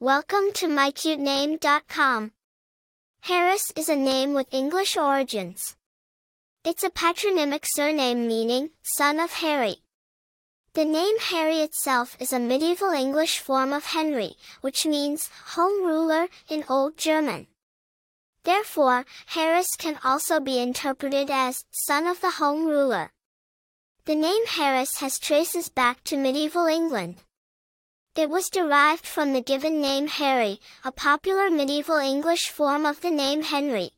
Welcome to mycutename.com. Harris is a name with English origins. It's a patronymic surname meaning, son of Harry. The name Harry itself is a medieval English form of Henry, which means home ruler in Old German. Therefore, Harris can also be interpreted as son of the home ruler. The name Harris has traces back to medieval England. It was derived from the given name Harry, a popular medieval English form of the name Henry.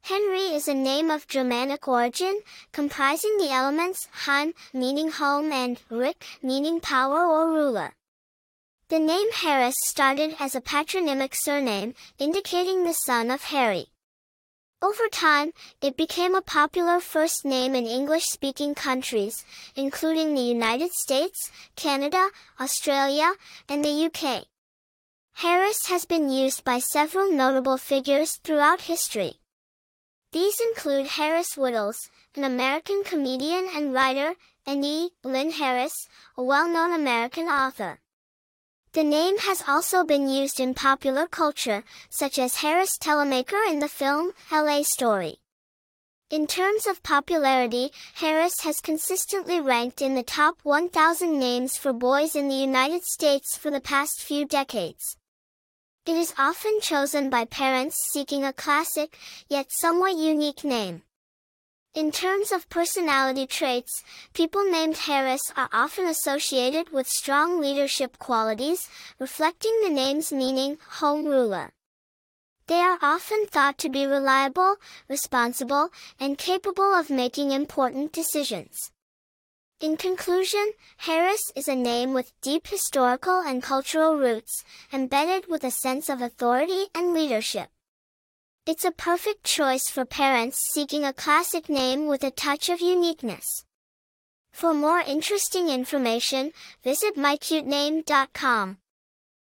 Henry is a name of Germanic origin, comprising the elements Han, meaning home and Rick, meaning power or ruler. The name Harris started as a patronymic surname, indicating the son of Harry. Over time, it became a popular first name in English-speaking countries, including the United States, Canada, Australia, and the UK. Harris has been used by several notable figures throughout history. These include Harris Wittels, an American comedian and writer, and E. Lynn Harris, a well-known American author. The name has also been used in popular culture, such as Harris Telemaker in the film LA Story. In terms of popularity, Harris has consistently ranked in the top 1,000 names for boys in the United States for the past few decades. It is often chosen by parents seeking a classic, yet somewhat unique name. In terms of personality traits, people named Harris are often associated with strong leadership qualities, reflecting the name's meaning, home ruler. They are often thought to be reliable, responsible, and capable of making important decisions. In conclusion, Harris is a name with deep historical and cultural roots, embedded with a sense of authority and leadership. It's a perfect choice for parents seeking a classic name with a touch of uniqueness. For more interesting information, visit mycutename.com.